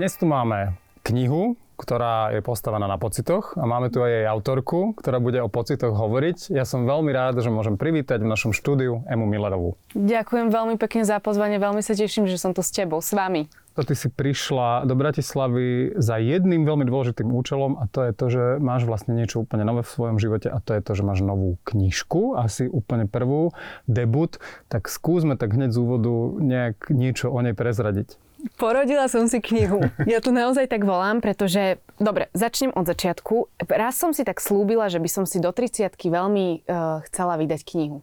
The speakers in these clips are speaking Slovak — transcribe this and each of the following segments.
Dnes tu máme knihu, ktorá je postavená na pocitoch a máme tu aj jej autorku, ktorá bude o pocitoch hovoriť. Ja som veľmi rád, že môžem privítať v našom štúdiu Emu Millerovú. Ďakujem veľmi pekne za pozvanie, veľmi sa teším, že som tu s tebou, s vami. To ty si prišla do Bratislavy za jedným veľmi dôležitým účelom a to je to, že máš vlastne niečo úplne nové v svojom živote a to je to, že máš novú knižku, asi úplne prvú, debut. Tak skúsme tak hneď z úvodu nejak niečo o nej prezradiť. Porodila som si knihu. Ja to naozaj tak volám, pretože, dobre, začnem od začiatku. Raz som si tak slúbila, že by som si do 30 veľmi uh, chcela vydať knihu.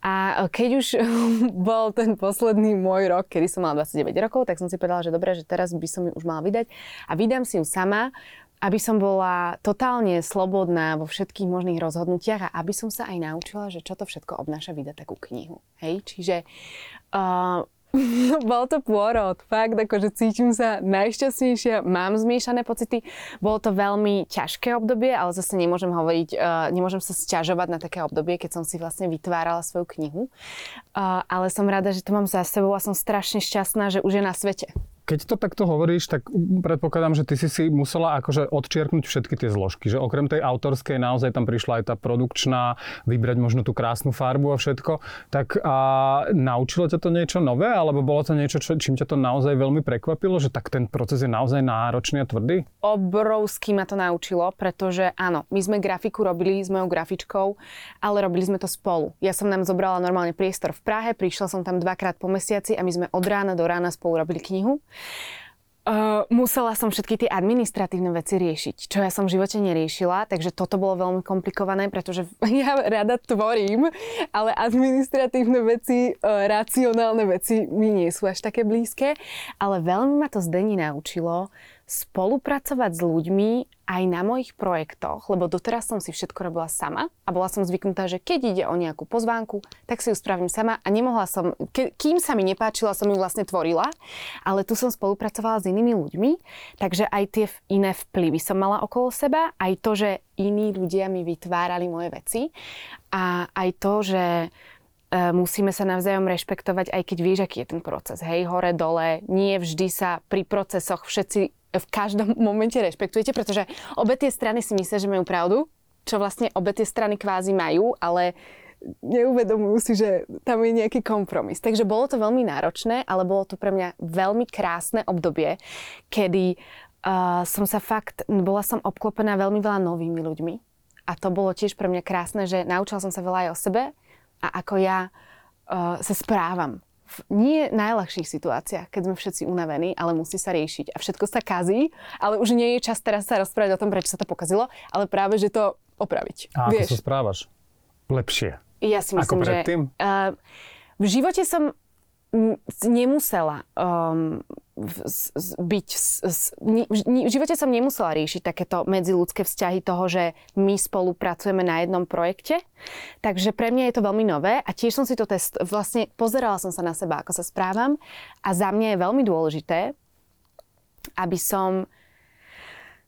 A keď už bol ten posledný môj rok, kedy som mala 29 rokov, tak som si povedala, že dobre, že teraz by som ju už mala vydať a vydám si ju sama, aby som bola totálne slobodná vo všetkých možných rozhodnutiach a aby som sa aj naučila, že čo to všetko obnáša vydať takú knihu. Hej, čiže uh, bol to pôrod, fakt, akože cítim sa najšťastnejšia, mám zmiešané pocity. Bolo to veľmi ťažké obdobie, ale zase nemôžem hovoriť, uh, nemôžem sa sťažovať na také obdobie, keď som si vlastne vytvárala svoju knihu. Uh, ale som rada, že to mám za sebou a som strašne šťastná, že už je na svete. Keď to takto hovoríš, tak predpokladám, že ty si si musela akože odčiarknúť všetky tie zložky, že okrem tej autorskej naozaj tam prišla aj tá produkčná, vybrať možno tú krásnu farbu a všetko. Tak a naučilo ťa to niečo nové, alebo bolo to niečo, čo, čím ťa to naozaj veľmi prekvapilo, že tak ten proces je naozaj náročný a tvrdý? Obrovský ma to naučilo, pretože áno, my sme grafiku robili s mojou grafičkou, ale robili sme to spolu. Ja som nám zobrala normálne priestor v Prahe, prišla som tam dvakrát po mesiaci a my sme od rána do rána spolu robili knihu. Uh, musela som všetky tie administratívne veci riešiť, čo ja som v živote neriešila, takže toto bolo veľmi komplikované, pretože ja rada tvorím, ale administratívne veci, uh, racionálne veci mi nie sú až také blízke, ale veľmi ma to Zdeni naučilo spolupracovať s ľuďmi aj na mojich projektoch, lebo doteraz som si všetko robila sama a bola som zvyknutá, že keď ide o nejakú pozvánku, tak si ju spravím sama a nemohla som, ke, kým sa mi nepáčila, som ju vlastne tvorila, ale tu som spolupracovala s inými ľuďmi, takže aj tie iné vplyvy som mala okolo seba, aj to, že iní ľudia mi vytvárali moje veci a aj to, že e, musíme sa navzájom rešpektovať, aj keď vieš, aký je ten proces. Hej, hore, dole, nie vždy sa pri procesoch všetci v každom momente rešpektujete, pretože obe tie strany si myslia, že majú pravdu, čo vlastne obe tie strany kvázi majú, ale neuvedomujú si, že tam je nejaký kompromis. Takže bolo to veľmi náročné, ale bolo to pre mňa veľmi krásne obdobie, kedy uh, som sa fakt, bola som obklopená veľmi veľa novými ľuďmi. A to bolo tiež pre mňa krásne, že naučila som sa veľa aj o sebe a ako ja uh, sa správam v nie najľahších situáciách, keď sme všetci unavení, ale musí sa riešiť a všetko sa kazí, ale už nie je čas teraz sa rozprávať o tom, prečo sa to pokazilo, ale práve, že to opraviť. A ako sa správaš? Lepšie. Ja si myslím, ako predtým? že uh, v živote som nemusela um, byť... V živote som nemusela riešiť takéto medziludské vzťahy toho, že my spolupracujeme na jednom projekte. Takže pre mňa je to veľmi nové a tiež som si to test... Vlastne pozerala som sa na seba, ako sa správam a za mňa je veľmi dôležité, aby som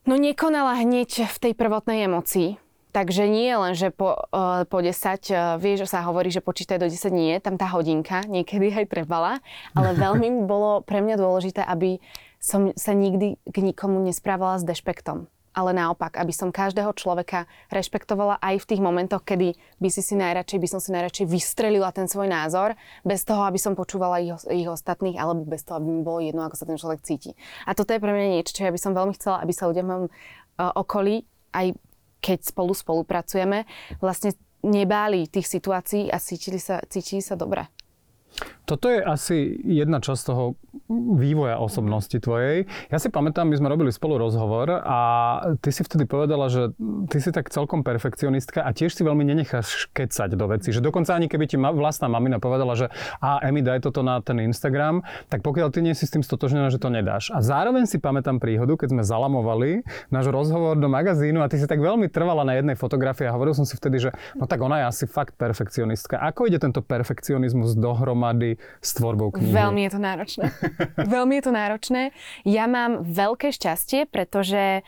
no nekonala hneď v tej prvotnej emocii, Takže nie len, že po, uh, po 10, uh, vieš, že sa hovorí, že počítaj do 10 nie, tam tá hodinka niekedy aj trebala, ale veľmi bolo pre mňa dôležité, aby som sa nikdy k nikomu nesprávala s dešpektom. Ale naopak, aby som každého človeka rešpektovala aj v tých momentoch, kedy by si si najradšej, by som si najradšej vystrelila ten svoj názor, bez toho, aby som počúvala ich, ich ostatných, alebo bez toho, aby mi bolo jedno, ako sa ten človek cíti. A toto je pre mňa niečo, čo ja by som veľmi chcela, aby sa ľudia v mojom uh, okolí aj keď spolu spolupracujeme, vlastne nebáli tých situácií a cítili sa, cítili sa dobre. Toto je asi jedna časť toho vývoja osobnosti tvojej. Ja si pamätám, my sme robili spolu rozhovor a ty si vtedy povedala, že ty si tak celkom perfekcionistka a tiež si veľmi nenecháš kecať do veci. Že dokonca ani keby ti vlastná mamina povedala, že a Emi, daj toto na ten Instagram, tak pokiaľ ty nie si s tým stotožnená, že to nedáš. A zároveň si pamätám príhodu, keď sme zalamovali náš rozhovor do magazínu a ty si tak veľmi trvala na jednej fotografii a hovoril som si vtedy, že no tak ona je asi fakt perfekcionistka. Ako ide tento perfekcionizmus dohromady s tvorbou knihy? Veľmi je to náročné. Veľmi je to náročné. Ja mám veľké šťastie, pretože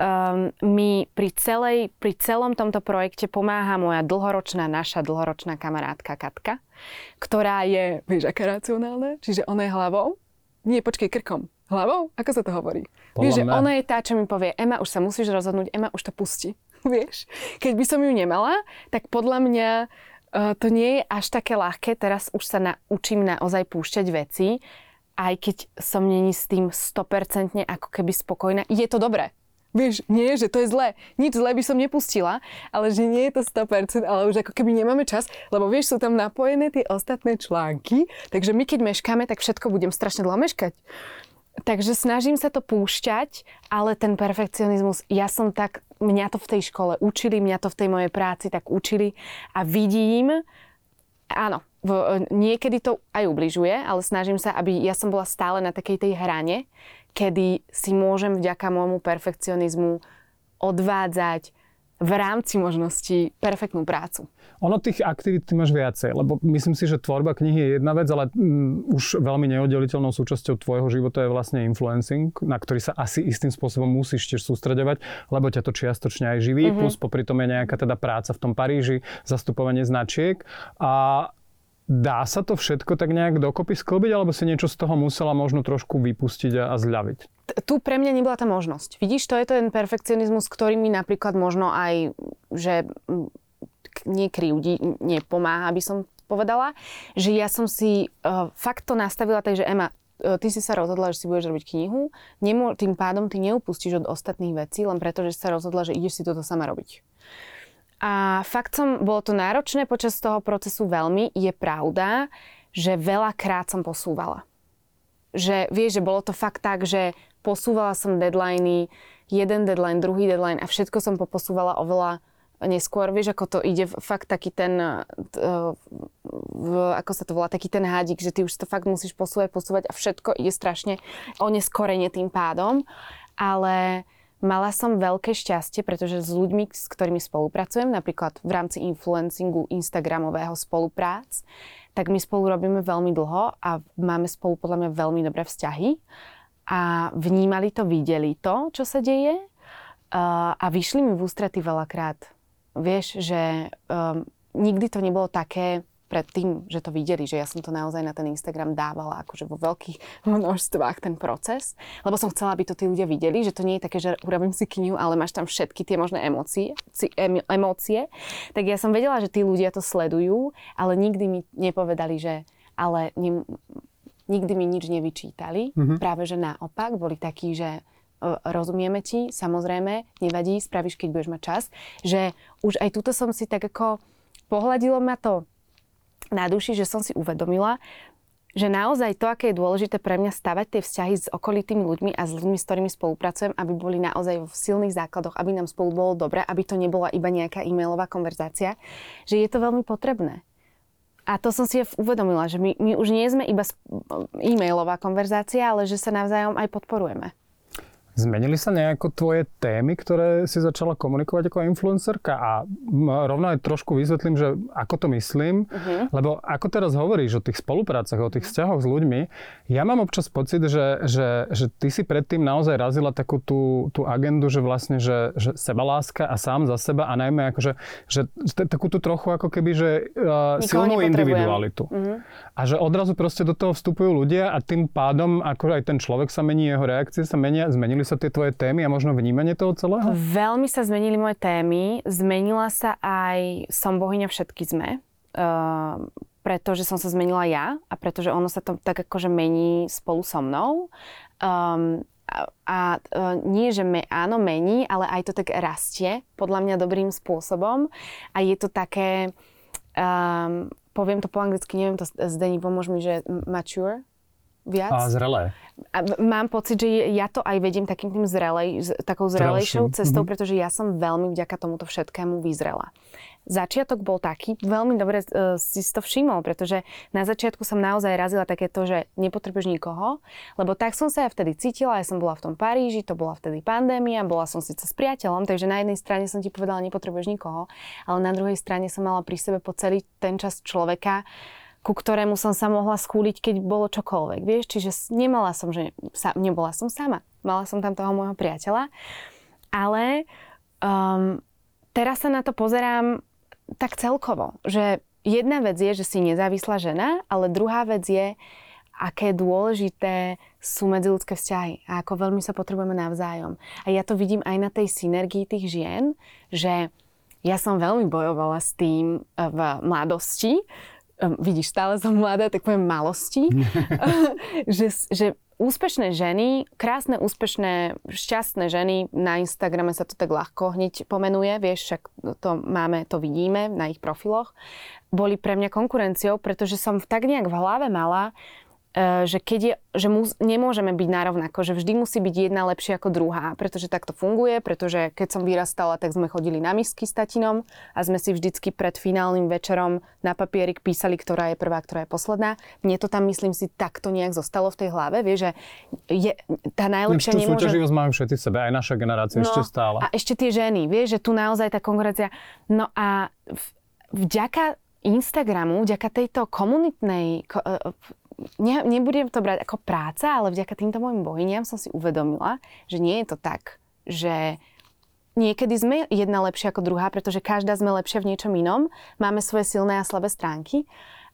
um, mi pri, celej, pri celom tomto projekte pomáha moja dlhoročná, naša dlhoročná kamarátka Katka, ktorá je, vieš, aká racionálna, čiže ona je hlavou, nie, počkej, krkom. Hlavou? Ako sa to hovorí? Podľa vieš, že ona je tá, čo mi povie, Ema, už sa musíš rozhodnúť, Ema, už to pusti. vieš? Keď by som ju nemala, tak podľa mňa to nie je až také ľahké. Teraz už sa naučím naozaj púšťať veci, aj keď som není s tým 100% ako keby spokojná. Je to dobré. Vieš, nie, že to je zlé. Nič zlé by som nepustila, ale že nie je to 100%, ale už ako keby nemáme čas, lebo vieš, sú tam napojené tie ostatné články, takže my keď meškáme, tak všetko budem strašne dlho meškať. Takže snažím sa to púšťať, ale ten perfekcionizmus, ja som tak, mňa to v tej škole učili, mňa to v tej mojej práci tak učili a vidím, áno, v, niekedy to aj ubližuje, ale snažím sa, aby ja som bola stále na takej tej hrane, kedy si môžem vďaka môjmu perfekcionizmu odvádzať v rámci možností perfektnú prácu. Ono tých aktivít ty máš viacej, lebo myslím si, že tvorba knihy je jedna vec, ale mm, už veľmi neoddeliteľnou súčasťou tvojho života je vlastne influencing, na ktorý sa asi istým spôsobom musíš tiež sústredovať, lebo ťa to čiastočne aj živí, mm-hmm. plus popri tom je nejaká teda práca v tom Paríži, zastupovanie značiek a Dá sa to všetko tak nejak dokopy sklbiť, alebo si niečo z toho musela možno trošku vypustiť a, a zľaviť? T- tu pre mňa nebola tá možnosť. Vidíš, to je ten perfekcionizmus, ktorý mi napríklad možno aj, že nie krivdí, nepomáha, aby som povedala, že ja som si uh, fakt to nastavila tak, že Ema, uh, ty si sa rozhodla, že si budeš robiť knihu, Nemô- tým pádom ty neupustíš od ostatných vecí, len preto, že si sa rozhodla, že ideš si toto sama robiť. A fakt som, bolo to náročné počas toho procesu veľmi. Je pravda, že veľakrát som posúvala. Že vieš, že bolo to fakt tak, že posúvala som deadliny, jeden deadline, druhý deadline a všetko som poposúvala oveľa neskôr, vieš, ako to ide, fakt taký ten, v, ako sa to volá, taký ten hádik, že ty už to fakt musíš posúvať, posúvať a všetko ide strašne oneskorene tým pádom, ale Mala som veľké šťastie, pretože s ľuďmi, s ktorými spolupracujem, napríklad v rámci influencingu Instagramového spoluprác, tak my spolu robíme veľmi dlho a máme spolu podľa mňa veľmi dobré vzťahy. A vnímali to, videli to, čo sa deje a vyšli mi v ústrety veľakrát. Vieš, že um, nikdy to nebolo také pred tým, že to videli, že ja som to naozaj na ten Instagram dávala akože vo veľkých množstvách ten proces, lebo som chcela, aby to tí ľudia videli, že to nie je také, že urobím si knihu, ale máš tam všetky tie možné emócie, emócie. Tak ja som vedela, že tí ľudia to sledujú, ale nikdy mi nepovedali, že ale ne, nikdy mi nič nevyčítali. Mm-hmm. Práve, že naopak, boli takí, že rozumieme ti, samozrejme, nevadí, spravíš, keď budeš mať čas, že už aj túto som si tak ako pohľadilo ma to na duši, že som si uvedomila, že naozaj to, aké je dôležité pre mňa stavať tie vzťahy s okolitými ľuďmi a s ľuďmi, s ktorými spolupracujem, aby boli naozaj v silných základoch, aby nám spolu bolo dobre, aby to nebola iba nejaká e-mailová konverzácia, že je to veľmi potrebné. A to som si uvedomila, že my, my už nie sme iba e-mailová konverzácia, ale že sa navzájom aj podporujeme. Zmenili sa nejako tvoje témy, ktoré si začala komunikovať ako influencerka? A rovno aj trošku vysvetlím, že ako to myslím, uh-huh. lebo ako teraz hovoríš o tých spoluprácach, o tých vzťahoch s ľuďmi, ja mám občas pocit, že, že, že ty si predtým naozaj razila takú tú, tú agendu, že vlastne, že, že sebaláska a sám za seba a najmä akože, že takú tú trochu ako keby, že uh, silnú individualitu. Uh-huh. A že odrazu proste do toho vstupujú ľudia a tým pádom, ako aj ten človek sa mení, jeho reakcie sa menia, zmenili sa tie tvoje témy a možno vnímanie toho celého? Veľmi sa zmenili moje témy. Zmenila sa aj Som bohyňa všetky sme. Uh, pretože som sa zmenila ja a pretože ono sa to tak akože mení spolu so mnou. Um, a, a uh, nie, že me, áno, mení, ale aj to tak rastie, podľa mňa dobrým spôsobom. A je to také, um, poviem to po anglicky, neviem to, Zdení, pomôž mi, že mature, viac. A zrelé. A mám pocit, že ja to aj vediem takým tým zrelej, takou zrelejšou cestou, mm-hmm. pretože ja som veľmi vďaka tomuto všetkému vyzrela. Začiatok bol taký, veľmi dobre uh, si to všimol, pretože na začiatku som naozaj razila takéto, že nepotrebuješ nikoho, lebo tak som sa ja vtedy cítila, ja som bola v tom Paríži, to bola vtedy pandémia, bola som síce s priateľom, takže na jednej strane som ti povedala, nepotrebuješ nikoho, ale na druhej strane som mala pri sebe po celý ten čas človeka, ku ktorému som sa mohla schúliť, keď bolo čokoľvek, vieš, čiže nemala som, že sa, nebola som sama. Mala som tam toho môjho priateľa. Ale um, teraz sa na to pozerám tak celkovo, že jedna vec je, že si nezávislá žena, ale druhá vec je, aké dôležité sú medziludské vzťahy a ako veľmi sa potrebujeme navzájom. A ja to vidím aj na tej synergii tých žien, že ja som veľmi bojovala s tým v mladosti, um, vidíš, stále som mladá, tak poviem malosti, že, že úspešné ženy, krásne, úspešné, šťastné ženy, na Instagrame sa to tak ľahko hneď pomenuje, vieš, však to máme, to vidíme na ich profiloch, boli pre mňa konkurenciou, pretože som tak nejak v hlave mala, že keď je, že mus, nemôžeme byť narovnako, že vždy musí byť jedna lepšia ako druhá, pretože tak to funguje, pretože keď som vyrastala, tak sme chodili na misky s tatinom a sme si vždycky pred finálnym večerom na papierik písali, ktorá je prvá, ktorá je posledná. Mne to tam, myslím si, takto nejak zostalo v tej hlave, vieš, že je, tá najlepšia Tú nemôže... súťaživosť majú všetci v sebe, aj naša generácia no, ešte stále. A ešte tie ženy, vieš, že tu naozaj tá konkurencia... No a vďaka Instagramu, vďaka tejto komunitnej e, ne, nebudem to brať ako práca, ale vďaka týmto mojim bohyniam som si uvedomila, že nie je to tak, že niekedy sme jedna lepšia ako druhá, pretože každá sme lepšia v niečom inom, máme svoje silné a slabé stránky,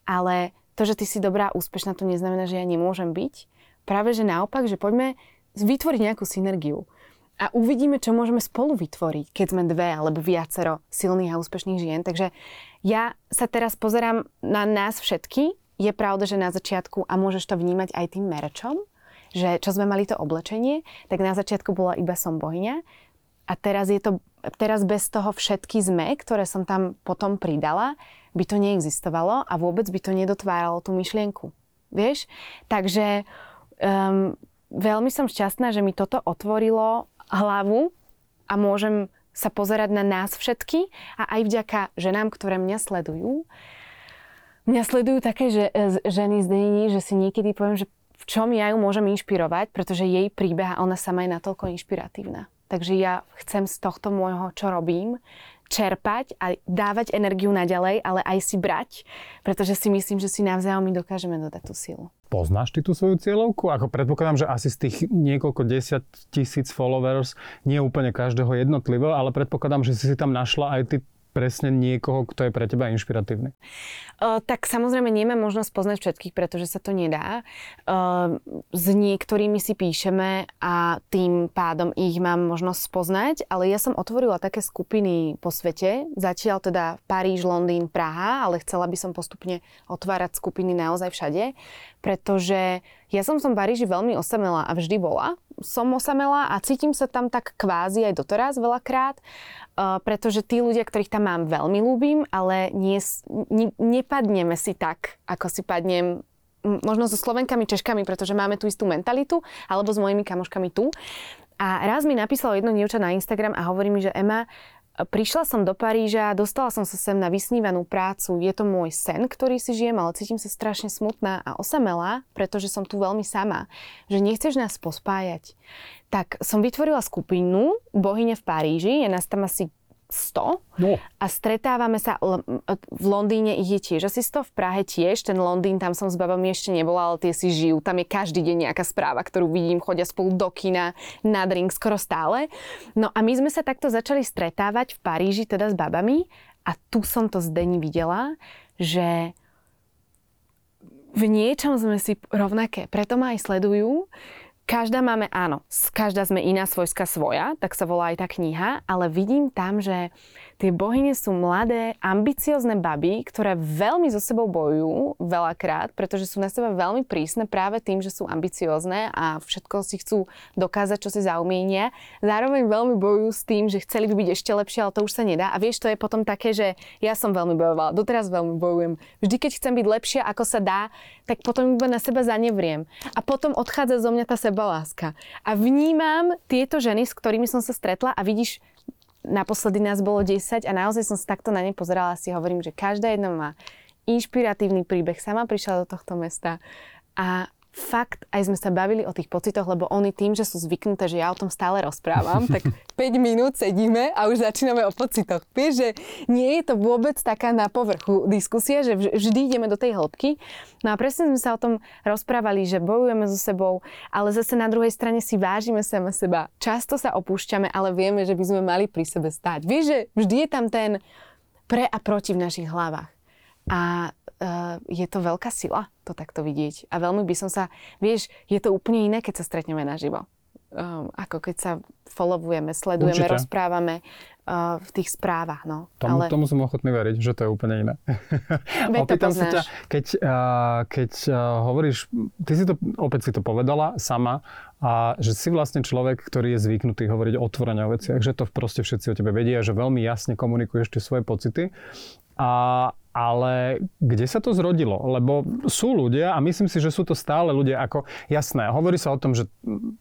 ale to, že ty si dobrá úspešná, to neznamená, že ja nemôžem byť. Práve, že naopak, že poďme vytvoriť nejakú synergiu a uvidíme, čo môžeme spolu vytvoriť, keď sme dve alebo viacero silných a úspešných žien. Takže ja sa teraz pozerám na nás všetky je pravda, že na začiatku, a môžeš to vnímať aj tým merčom, že čo sme mali to oblečenie, tak na začiatku bola iba som bohyňa a teraz je to, teraz bez toho všetky sme, ktoré som tam potom pridala, by to neexistovalo a vôbec by to nedotváralo tú myšlienku. Vieš? Takže um, veľmi som šťastná, že mi toto otvorilo hlavu a môžem sa pozerať na nás všetky a aj vďaka ženám, ktoré mňa sledujú, Mňa sledujú také že, e, ženy z denní, že si niekedy poviem, že v čom ja ju môžem inšpirovať, pretože jej príbeh a ona sama je natoľko inšpiratívna. Takže ja chcem z tohto môjho, čo robím, čerpať a dávať energiu naďalej, ale aj si brať, pretože si myslím, že si navzájom my dokážeme dodať tú silu. Poznáš ty tú svoju cieľovku? Ako predpokladám, že asi z tých niekoľko desiat tisíc followers, nie úplne každého jednotlivo, ale predpokladám, že si si tam našla aj ty presne niekoho, kto je pre teba inšpiratívny? Uh, tak samozrejme nemám možnosť poznať všetkých, pretože sa to nedá. Uh, s niektorými si píšeme a tým pádom ich mám možnosť spoznať, ale ja som otvorila také skupiny po svete, zatiaľ teda Paríž, Londýn, Praha, ale chcela by som postupne otvárať skupiny naozaj všade, pretože ja som v Paríži veľmi osamelá a vždy bola. Som osamelá a cítim sa tam tak kvázi aj doteraz veľakrát, uh, pretože tí ľudia, ktorých tam mám, veľmi ľúbim, ale nie, ne, nepadneme si tak, ako si padnem možno so Slovenkami, Češkami, pretože máme tú istú mentalitu, alebo s mojimi kamoškami tu. A raz mi napísalo jedno dievča na Instagram a hovorí mi, že Ema, Prišla som do Paríža, dostala som sa sem na vysnívanú prácu. Je to môj sen, ktorý si žijem, ale cítim sa strašne smutná a osamelá, pretože som tu veľmi sama. Že nechceš nás pospájať. Tak som vytvorila skupinu Bohyne v Paríži, je nás tam asi 100 no. a stretávame sa, v Londýne ich je tiež asi 100, v Prahe tiež, ten Londýn, tam som s babami ešte nebola, ale tie si žijú, tam je každý deň nejaká správa, ktorú vidím, chodia spolu do kina, na drink, skoro stále. No a my sme sa takto začali stretávať v Paríži, teda s babami a tu som to z Deni videla, že v niečom sme si rovnaké, preto ma aj sledujú, Každá máme, áno, každá sme iná svojska svoja, tak sa volá aj tá kniha, ale vidím tam, že tie bohyne sú mladé, ambiciozne baby, ktoré veľmi so sebou bojujú veľakrát, pretože sú na seba veľmi prísne práve tým, že sú ambiciozne a všetko si chcú dokázať, čo si zaumienia. Zároveň veľmi bojujú s tým, že chceli by byť ešte lepšie, ale to už sa nedá. A vieš, to je potom také, že ja som veľmi bojovala, doteraz veľmi bojujem. Vždy, keď chcem byť lepšia, ako sa dá, tak potom iba na seba zanevriem. A potom odchádza zo mňa tá sebaláska. A vnímam tieto ženy, s ktorými som sa stretla a vidíš, naposledy nás bolo 10 a naozaj som sa takto na ne pozerala a si hovorím, že každá jedna má inšpiratívny príbeh. Sama prišla do tohto mesta a fakt aj sme sa bavili o tých pocitoch, lebo oni tým, že sú zvyknuté, že ja o tom stále rozprávam, tak 5 minút sedíme a už začíname o pocitoch. Vieš, že nie je to vôbec taká na povrchu diskusia, že vždy ideme do tej hĺbky. No a presne sme sa o tom rozprávali, že bojujeme so sebou, ale zase na druhej strane si vážime sama seba. Často sa opúšťame, ale vieme, že by sme mali pri sebe stáť. Vieš, že vždy je tam ten pre a proti v našich hlavách. A uh, je to veľká sila to takto vidieť. A veľmi by som sa, vieš, je to úplne iné, keď sa stretneme naživo. Um, ako keď sa followujeme, sledujeme, Určite. rozprávame uh, v tých správach. No. Tomu, Ale... tomu som ochotný veriť, že to je úplne iné. Opýtam sa ťa, keď, uh, keď uh, hovoríš, ty si to, opäť si to povedala sama, a že si vlastne človek, ktorý je zvyknutý hovoriť otvorene o veciach, že to proste všetci o tebe vedia, že veľmi jasne komunikuješ tie svoje pocity. A, ale kde sa to zrodilo? Lebo sú ľudia a myslím si, že sú to stále ľudia ako, jasné, hovorí sa o tom, že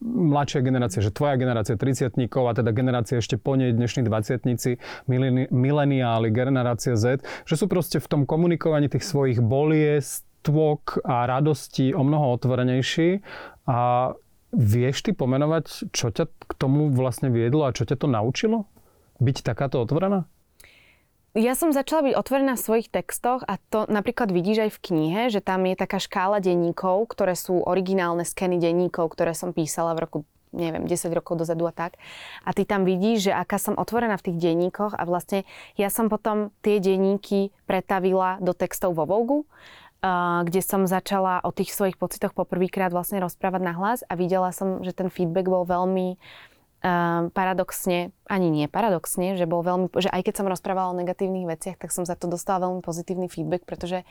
mladšia generácia, že tvoja generácia 30 a teda generácia ešte po nej dnešní 20 mileniáli, generácia Z, že sú proste v tom komunikovaní tých svojich boliestvok a radostí o mnoho otvorenejší a vieš ty pomenovať, čo ťa k tomu vlastne viedlo a čo ťa to naučilo? Byť takáto otvorená? Ja som začala byť otvorená v svojich textoch a to napríklad vidíš aj v knihe, že tam je taká škála denníkov, ktoré sú originálne skeny denníkov, ktoré som písala v roku neviem, 10 rokov dozadu a tak. A ty tam vidíš, že aká som otvorená v tých denníkoch a vlastne ja som potom tie denníky pretavila do textov vo Vogu, kde som začala o tých svojich pocitoch poprvýkrát vlastne rozprávať na hlas a videla som, že ten feedback bol veľmi um, paradoxne, ani nie paradoxne, že bol veľmi, že aj keď som rozprávala o negatívnych veciach, tak som za to dostala veľmi pozitívny feedback, pretože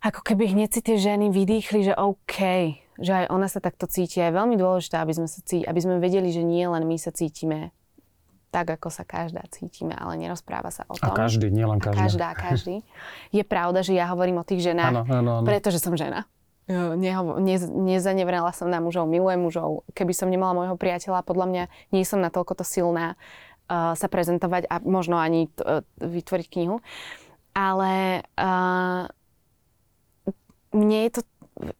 ako keby hneď si tie ženy vydýchli, že OK, že aj ona sa takto cíti. Je veľmi dôležité, aby sme, sa cítili, aby sme vedeli, že nie len my sa cítime tak, ako sa každá cítime, ale nerozpráva sa o tom. A každý, nielen každá. A každá, každý. Je pravda, že ja hovorím o tých ženách, ano, ano, ano. pretože som žena. Nehovo, ne, nezanevrala som na mužov, milujem mužov. Keby som nemala môjho priateľa, podľa mňa nie som natoľko to silná uh, sa prezentovať a možno ani t, vytvoriť knihu. Ale uh, mne je to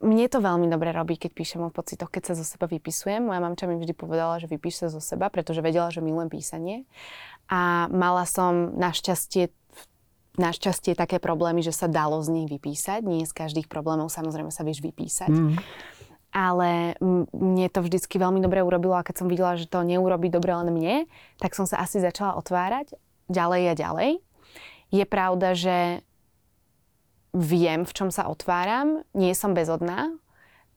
mne to veľmi dobre robí, keď píšem o pocitoch, keď sa zo seba vypisujem. Moja mamča mi vždy povedala, že vypíš sa zo seba, pretože vedela, že milujem písanie. A mala som našťastie našťastie také problémy, že sa dalo z nich vypísať. Nie z každých problémov samozrejme sa vieš vypísať. Mm. Ale mne to vždycky veľmi dobre urobilo a keď som videla, že to neurobí dobre len mne, tak som sa asi začala otvárať ďalej a ďalej. Je pravda, že viem, v čom sa otváram, nie som bezodná.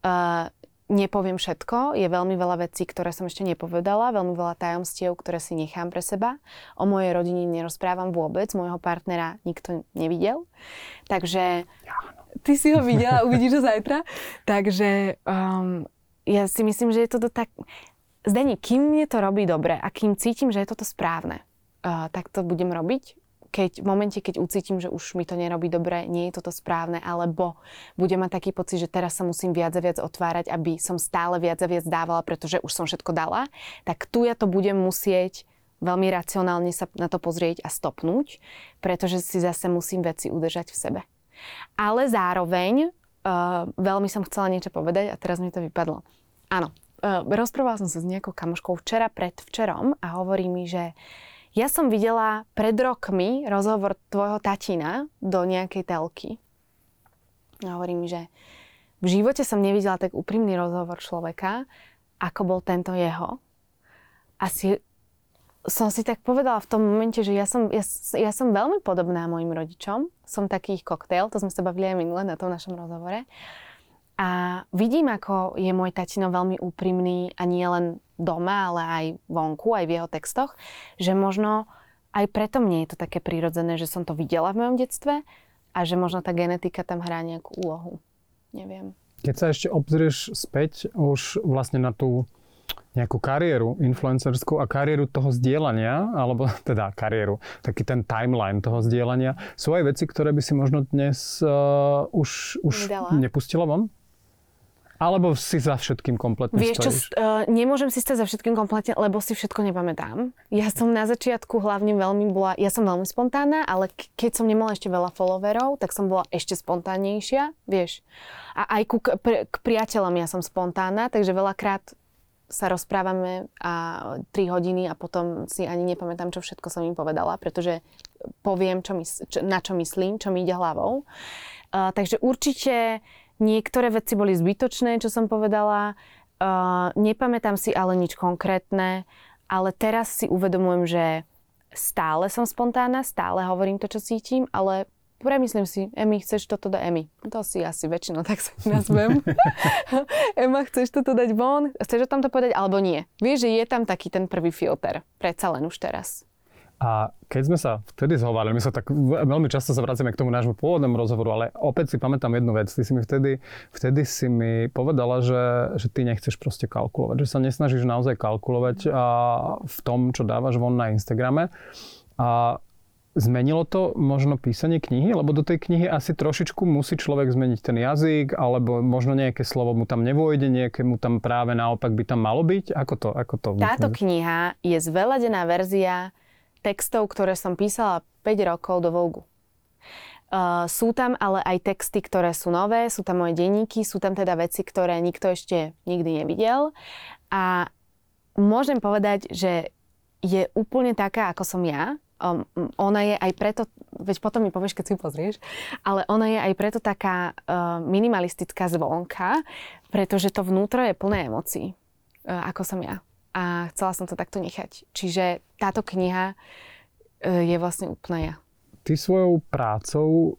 Uh, nepoviem všetko, je veľmi veľa vecí, ktoré som ešte nepovedala, veľmi veľa tajomstiev, ktoré si nechám pre seba. O mojej rodine nerozprávam vôbec, môjho partnera nikto nevidel. Takže ty si ho videla, uvidíš ho zajtra. Takže um, ja si myslím, že je to tak... Zdení, kým mne to robí dobre a kým cítim, že je toto správne, uh, tak to budem robiť keď v momente, keď ucítim, že už mi to nerobí dobre, nie je toto správne, alebo budem mať taký pocit, že teraz sa musím viac a viac otvárať, aby som stále viac a viac dávala, pretože už som všetko dala, tak tu ja to budem musieť veľmi racionálne sa na to pozrieť a stopnúť, pretože si zase musím veci udržať v sebe. Ale zároveň uh, veľmi som chcela niečo povedať a teraz mi to vypadlo. Áno, uh, rozprávala som sa s nejakou kamoškou včera pred včerom a hovorí mi, že uh, ja som videla pred rokmi rozhovor tvojho tatina do nejakej telky. A hovorí mi, že v živote som nevidela tak úprimný rozhovor človeka, ako bol tento jeho. A som si tak povedala v tom momente, že ja som, ja, ja som veľmi podobná mojim rodičom. Som taký ich koktejl, to sme sa bavili aj minule na tom našom rozhovore. A vidím, ako je môj tatino veľmi úprimný a nie len doma, ale aj vonku, aj v jeho textoch, že možno aj preto mne je to také prirodzené, že som to videla v mojom detstve a že možno tá genetika tam hrá nejakú úlohu. Neviem. Keď sa ešte obzrieš späť už vlastne na tú nejakú kariéru influencerskú a kariéru toho zdieľania, alebo teda kariéru, taký ten timeline toho zdieľania, sú aj veci, ktoré by si možno dnes uh, už, už nepustila von? Alebo si za všetkým kompletne Vieš čo, stojíš? uh, nemôžem si stať za všetkým kompletne, lebo si všetko nepamätám. Ja som na začiatku hlavne veľmi bola, ja som veľmi spontánna, ale keď som nemala ešte veľa followerov, tak som bola ešte spontánnejšia, vieš. A aj ku, pri, k priateľom ja som spontánna, takže veľakrát sa rozprávame a 3 hodiny a potom si ani nepamätám, čo všetko som im povedala, pretože poviem, čo mys- čo, na čo myslím, čo mi ide hlavou. Uh, takže určite niektoré veci boli zbytočné, čo som povedala. Uh, nepamätám si ale nič konkrétne, ale teraz si uvedomujem, že stále som spontánna, stále hovorím to, čo cítim, ale premyslím si, Emi, chceš toto dať Emi. To si asi väčšinou tak sa nazvem. Ema, chceš toto dať von? Chceš o tomto povedať, alebo nie? Vieš, že je tam taký ten prvý filter. Predsa len už teraz. A keď sme sa vtedy zhovárali, my sa tak veľmi často sa vraciame k tomu nášmu pôvodnému rozhovoru, ale opäť si pamätám jednu vec. Ty si mi vtedy, vtedy si mi povedala, že, že ty nechceš proste kalkulovať, že sa nesnažíš naozaj kalkulovať a v tom, čo dávaš von na Instagrame. A Zmenilo to možno písanie knihy? Lebo do tej knihy asi trošičku musí človek zmeniť ten jazyk, alebo možno nejaké slovo mu tam nevojde, nejaké mu tam práve naopak by tam malo byť? Ako to? Ako to Táto kniha je zveladená verzia textov, ktoré som písala 5 rokov do Vogu. Uh, sú tam ale aj texty, ktoré sú nové, sú tam moje denníky, sú tam teda veci, ktoré nikto ešte nikdy nevidel. A môžem povedať, že je úplne taká, ako som ja. Um, ona je aj preto, veď potom mi povieš, keď si pozrieš, ale ona je aj preto taká uh, minimalistická zvonka, pretože to vnútro je plné emócií, uh, ako som ja. A chcela som to takto nechať. Čiže táto kniha uh, je vlastne úplná ja ty svojou prácou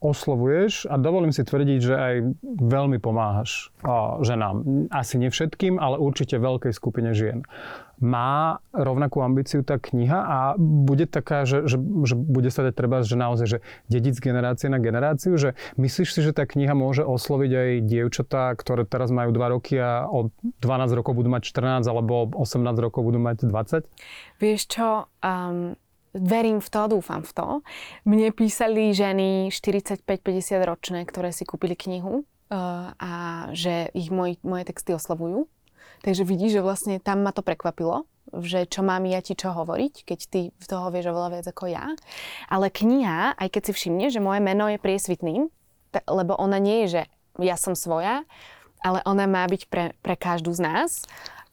oslovuješ a dovolím si tvrdiť, že aj veľmi pomáhaš ženám. Asi nie všetkým, ale určite veľkej skupine žien. Má rovnakú ambíciu tá kniha a bude taká, že, že, že bude sa dať treba, že naozaj, že dediť z generácie na generáciu, že myslíš si, že tá kniha môže osloviť aj dievčatá, ktoré teraz majú 2 roky a o 12 rokov budú mať 14 alebo 18 rokov budú mať 20? Vieš čo, um, verím v to, dúfam v to. Mne písali ženy 45-50 ročné, ktoré si kúpili knihu uh, a že ich moj, moje texty oslovujú. Takže vidíš, že vlastne tam ma to prekvapilo, že čo mám ja ti čo hovoriť, keď ty toho vieš oveľa viac ako ja. Ale kniha, aj keď si všimne, že moje meno je priesvitným, lebo ona nie je, že ja som svoja, ale ona má byť pre, pre každú z nás.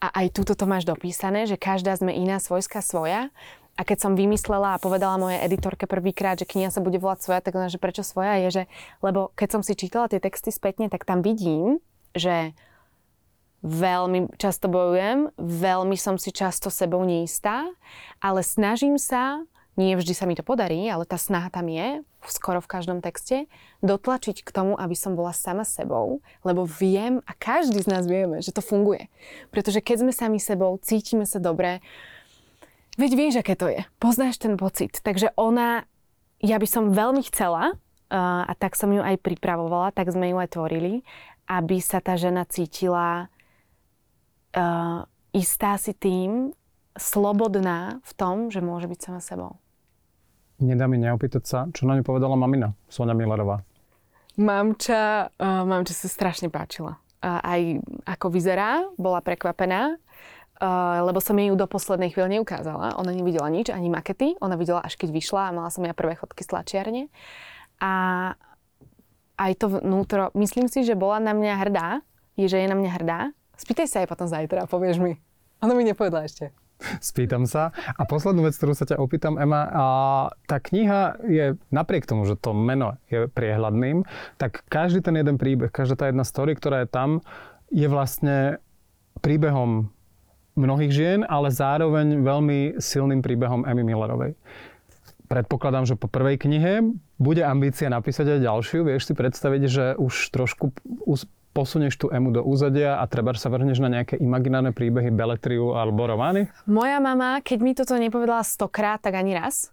A aj túto to máš dopísané, že každá sme iná, svojská svoja. A keď som vymyslela a povedala mojej editorke prvýkrát, že kniha sa bude volať svoja, tak ona, že prečo svoja je, že, lebo keď som si čítala tie texty spätne, tak tam vidím, že veľmi často bojujem, veľmi som si často sebou neistá, ale snažím sa, nie vždy sa mi to podarí, ale tá snaha tam je, skoro v každom texte, dotlačiť k tomu, aby som bola sama sebou, lebo viem a každý z nás vieme, že to funguje. Pretože keď sme sami sebou, cítime sa dobre, Veď vieš, aké to je. Poznáš ten pocit. Takže ona, ja by som veľmi chcela, uh, a tak som ju aj pripravovala, tak sme ju aj tvorili, aby sa tá žena cítila uh, istá si tým, slobodná v tom, že môže byť sama sebou. Nedá mi neopýtať sa, čo na ňu povedala mamina, Sonia Millerová. Mamča, uh, mamča sa strašne páčila. Uh, aj ako vyzerá, bola prekvapená Lebo som jej ju do poslednej chvíle neukázala. Ona nevidela nič, ani makety. Ona videla až keď vyšla a mala som ja prvé fotky z tlačiarne. A aj to vnútro, myslím si, že bola na mňa hrdá, je, že je na mňa hrdá. Spýtaj sa aj potom zajtra, povieš mi. Ona mi nepovedala ešte. Spýtam sa. A poslednú vec, ktorú sa ťa opýtam, Ema, a tá kniha je, napriek tomu, že to meno je priehľadným, tak každý ten jeden príbeh, každá tá jedna story, ktorá je tam, je vlastne príbehom mnohých žien, ale zároveň veľmi silným príbehom Emmy Millerovej. Predpokladám, že po prvej knihe bude ambícia napísať aj ďalšiu. Vieš si predstaviť, že už trošku posunieš tú Emu do úzadia a treba sa vrhneš na nejaké imaginárne príbehy, beletriu alebo romány? Moja mama, keď mi toto nepovedala stokrát, tak ani raz,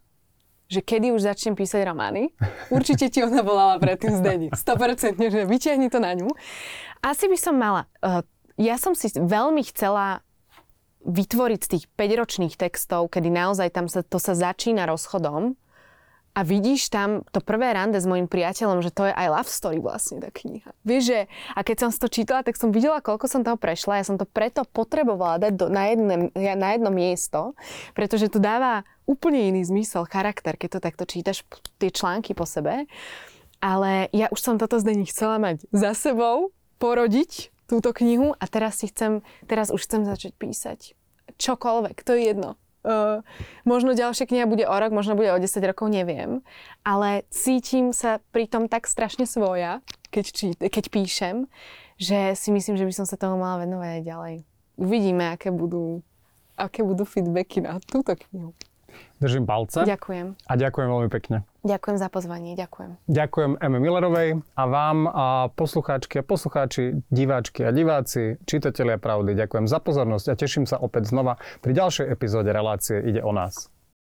že kedy už začnem písať romány. Určite ti ona volala predtým z Deni. 100% že vyťahni to na ňu. Asi by som mala... Uh, ja som si veľmi chcela vytvoriť z tých 5-ročných textov, kedy naozaj tam sa, to sa začína rozchodom a vidíš tam to prvé rande s mojim priateľom, že to je aj love story vlastne tá kniha. Vieš, že a keď som to čítala, tak som videla, koľko som toho prešla. Ja som to preto potrebovala dať do, na, jedné, na jedno miesto, pretože to dáva úplne iný zmysel, charakter, keď to takto čítaš, tie články po sebe. Ale ja už som toto zdení chcela mať za sebou, porodiť túto knihu a teraz si chcem, teraz už chcem začať písať. Čokoľvek, to je jedno Uh, možno ďalšia kniha bude o rok, možno bude o 10 rokov, neviem. Ale cítim sa pri tom tak strašne svoja, keď, či, keď píšem, že si myslím, že by som sa tomu mala venovať aj ďalej. Uvidíme, aké budú, aké budú feedbacky na túto knihu. Držím palce. Ďakujem. A ďakujem veľmi pekne. Ďakujem za pozvanie, ďakujem. Ďakujem Eme Millerovej a vám, a poslucháčky a poslucháči, diváčky a diváci, čitatelia pravdy. Ďakujem za pozornosť a teším sa opäť znova pri ďalšej epizóde relácie Ide o nás.